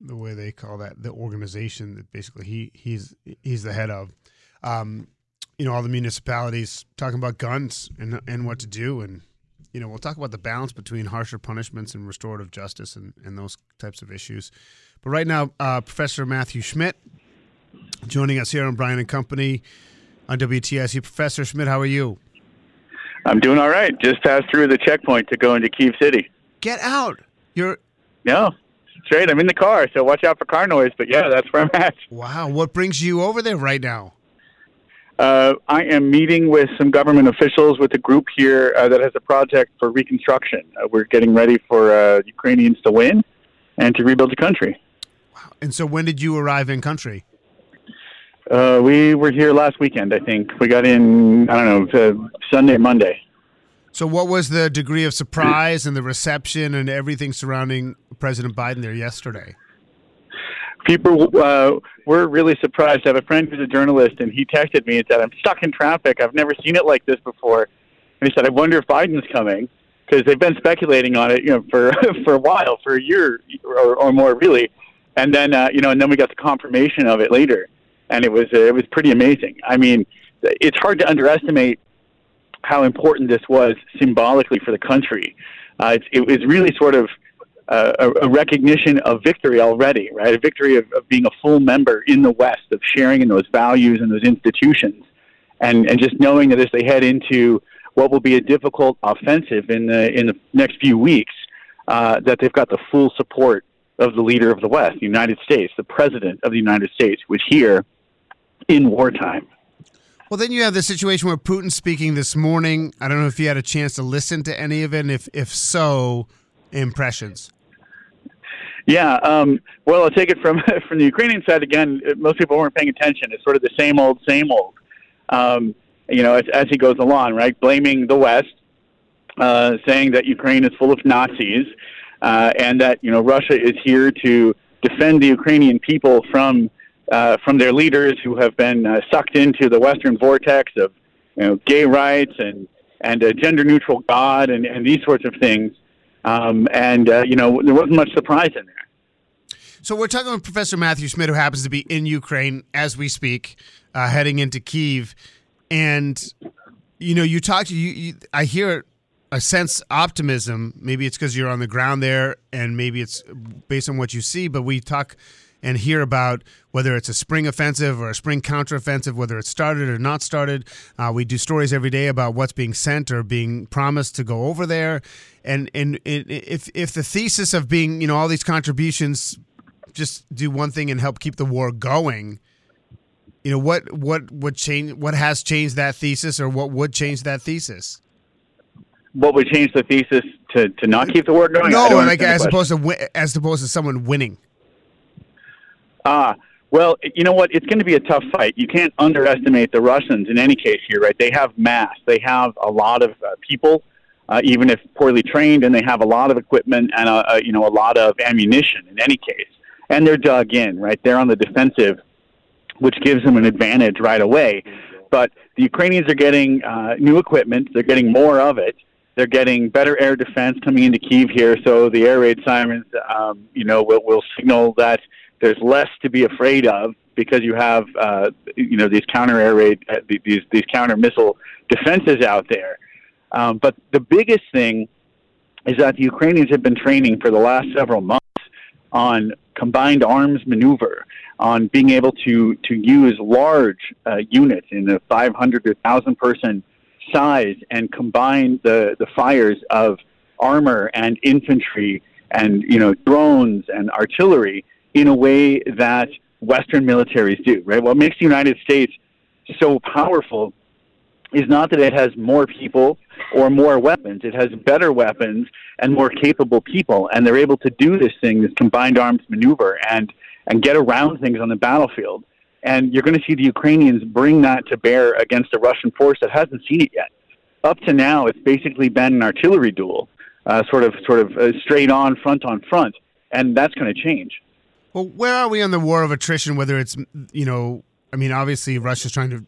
The way they call that, the organization that basically he he's he's the head of. Um, you know, all the municipalities talking about guns and and what to do, and you know, we'll talk about the balance between harsher punishments and restorative justice and and those types of issues. But right now, uh, Professor Matthew Schmidt joining us here on Brian and Company on wtsu Professor Schmidt, how are you? I'm doing all right. Just passed through the checkpoint to go into Kiev City. Get out! You're No, straight. I'm in the car, so watch out for car noise. But yeah, that's where I'm at. wow. What brings you over there right now? Uh, I am meeting with some government officials with a group here uh, that has a project for reconstruction. Uh, we're getting ready for uh, Ukrainians to win and to rebuild the country. Wow. And so, when did you arrive in country? Uh, we were here last weekend, I think. We got in, I don't know, uh, Sunday, Monday. So, what was the degree of surprise and the reception and everything surrounding President Biden there yesterday? People uh, were really surprised. I have a friend who's a journalist, and he texted me and said, I'm stuck in traffic. I've never seen it like this before. And he said, I wonder if Biden's coming. Because they've been speculating on it, you know, for for a while, for a year or, or more, really. And then, uh, you know, and then we got the confirmation of it later, and it was uh, it was pretty amazing. I mean, it's hard to underestimate how important this was symbolically for the country. Uh, it, it was really sort of uh, a, a recognition of victory already, right? A victory of, of being a full member in the West, of sharing in those values and those institutions, and and just knowing that as they head into what will be a difficult offensive in the in the next few weeks, uh, that they've got the full support of the leader of the West, the United States, the president of the United States, was here in wartime. Well, then you have the situation where Putin's speaking this morning. I don't know if you had a chance to listen to any of it, and if if so, impressions. Yeah, um, well, I'll take it from from the Ukrainian side again. Most people weren't paying attention. It's sort of the same old, same old. Um, you know, as, as he goes along, right, blaming the West, uh, saying that Ukraine is full of Nazis, uh, and that you know Russia is here to defend the Ukrainian people from uh, from their leaders who have been uh, sucked into the Western vortex of you know gay rights and and a gender neutral God and, and these sorts of things. Um, and uh, you know there wasn't much surprise in there. So we're talking with Professor Matthew Schmidt, who happens to be in Ukraine as we speak, uh, heading into Kiev, and you know you talk to you. you I hear a sense optimism. Maybe it's because you're on the ground there, and maybe it's based on what you see. But we talk and hear about whether it's a spring offensive or a spring counteroffensive, whether it's started or not started. Uh, we do stories every day about what's being sent or being promised to go over there, and and if if the thesis of being you know all these contributions just do one thing and help keep the war going. You know what what would change what has changed that thesis or what would change that thesis? What would change the thesis to, to not keep the war going? No, like as question. opposed to as opposed to someone winning. Ah, well, you know what? It's going to be a tough fight. You can't underestimate the Russians in any case here, right? They have mass. They have a lot of uh, people, uh, even if poorly trained, and they have a lot of equipment and a, uh, you know a lot of ammunition. In any case, and they're dug in, right? They're on the defensive, which gives them an advantage right away. But the Ukrainians are getting uh, new equipment. They're getting more of it. They're getting better air defense coming into Kiev here, so the air raid sirens, um, you know, will, will signal that there's less to be afraid of because you have, uh, you know, these counter air raid, uh, these these counter missile defenses out there. Um, but the biggest thing is that the Ukrainians have been training for the last several months on combined arms maneuver, on being able to to use large uh, units in the 500 to 1,000 person size and combine the the fires of armor and infantry and you know drones and artillery in a way that Western militaries do. Right. What makes the United States so powerful is not that it has more people or more weapons. It has better weapons and more capable people, and they're able to do this thing, this combined arms maneuver, and and get around things on the battlefield. And you're going to see the Ukrainians bring that to bear against a Russian force that hasn't seen it yet. Up to now, it's basically been an artillery duel, uh, sort of sort of uh, straight on, front on front, and that's going to change. Well, where are we on the war of attrition? Whether it's you know, I mean, obviously Russia's trying to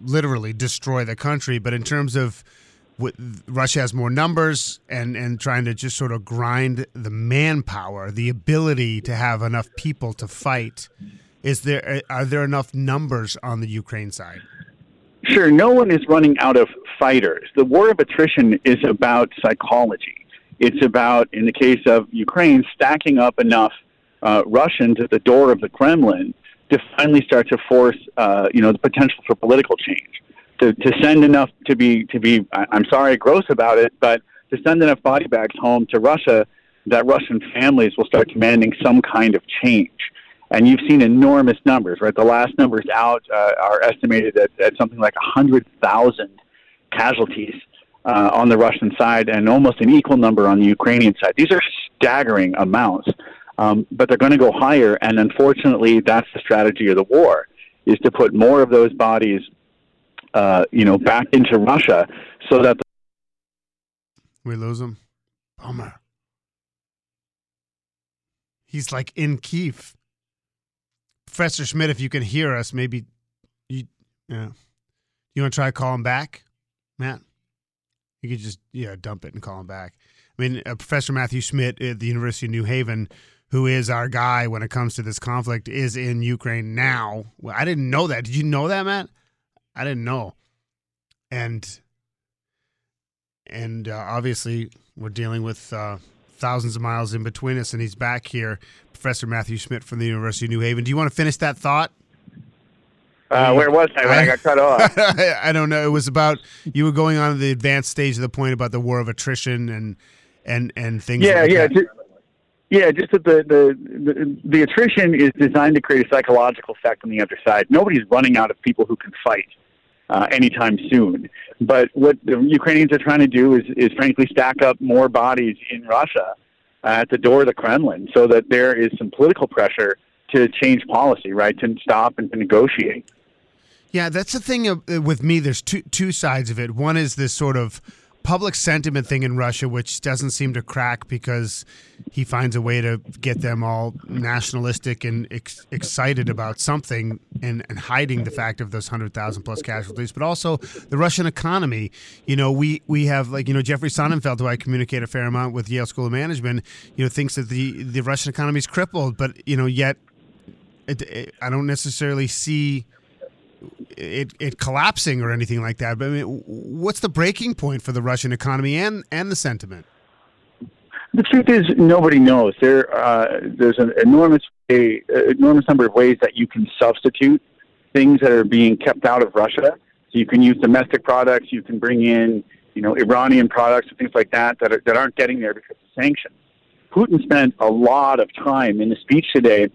literally destroy the country, but in terms of Russia has more numbers and and trying to just sort of grind the manpower, the ability to have enough people to fight. Is there uh, are there enough numbers on the Ukraine side? Sure, no one is running out of fighters. The war of attrition is about psychology. It's about, in the case of Ukraine, stacking up enough uh, Russians at the door of the Kremlin to finally start to force, uh, you know, the potential for political change. To, to send enough to be to be, I'm sorry, gross about it, but to send enough body bags home to Russia that Russian families will start demanding some kind of change. And you've seen enormous numbers, right? The last numbers out uh, are estimated at, at something like 100,000 casualties uh, on the Russian side and almost an equal number on the Ukrainian side. These are staggering amounts, um, but they're going to go higher. And unfortunately, that's the strategy of the war: is to put more of those bodies, uh, you know, back into Russia, so that the We lose him. Bummer. He's like in Kiev. Professor Schmidt, if you can hear us, maybe you yeah. You want to try to call him back, Matt? You could just yeah dump it and call him back. I mean, uh, Professor Matthew Schmidt at the University of New Haven, who is our guy when it comes to this conflict, is in Ukraine now. Well, I didn't know that. Did you know that, Matt? I didn't know. And and uh, obviously we're dealing with uh, thousands of miles in between us, and he's back here, Professor Matthew Schmidt from the University of New Haven. Do you want to finish that thought? uh, where was I when I got cut off? I don't know. It was about you were going on to the advanced stage of the point about the war of attrition and and and things. Yeah, like yeah, that. Yeah. Just that the, the the the attrition is designed to create a psychological effect on the other side. Nobody's running out of people who can fight uh, anytime soon. But what the Ukrainians are trying to do is is frankly stack up more bodies in Russia uh, at the door of the Kremlin, so that there is some political pressure to change policy, right? To stop and to negotiate. Yeah, that's the thing uh, with me. There's two two sides of it. One is this sort of public sentiment thing in Russia, which doesn't seem to crack because he finds a way to get them all nationalistic and ex- excited about something and, and hiding the fact of those 100,000 plus casualties, but also the Russian economy. You know, we, we have like, you know, Jeffrey Sonnenfeld, who I communicate a fair amount with Yale School of Management, you know, thinks that the, the Russian economy is crippled, but, you know, yet it, it, I don't necessarily see it, it collapsing or anything like that. But I mean, what's the breaking point for the Russian economy and, and the sentiment? The truth is, nobody knows. There, uh, there's an enormous, a, enormous number of ways that you can substitute things that are being kept out of Russia. So you can use domestic products. You can bring in, you know, Iranian products and things like that that, are, that aren't getting there because of sanctions. Putin spent a lot of time in the speech today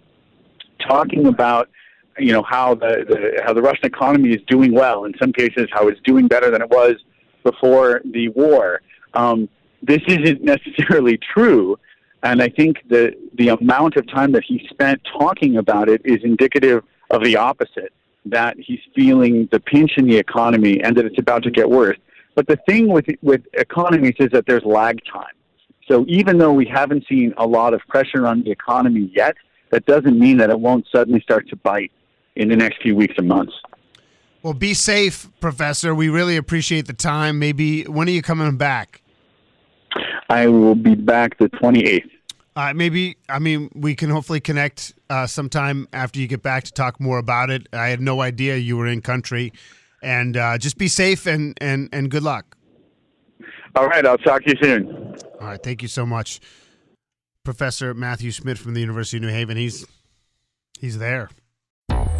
talking about you know how the, the how the Russian economy is doing well. In some cases, how it's doing better than it was before the war. Um, this isn't necessarily true, and I think the the amount of time that he spent talking about it is indicative of the opposite. That he's feeling the pinch in the economy and that it's about to get worse. But the thing with with economies is that there's lag time. So even though we haven't seen a lot of pressure on the economy yet, that doesn't mean that it won't suddenly start to bite in the next few weeks and months. Well, be safe, Professor. We really appreciate the time. Maybe when are you coming back? I will be back the 28th. Uh, maybe I mean we can hopefully connect uh, sometime after you get back to talk more about it. I had no idea you were in country, and uh, just be safe and and and good luck. All right, I'll talk to you soon. All right, thank you so much, Professor Matthew Schmidt from the University of New Haven. He's he's there.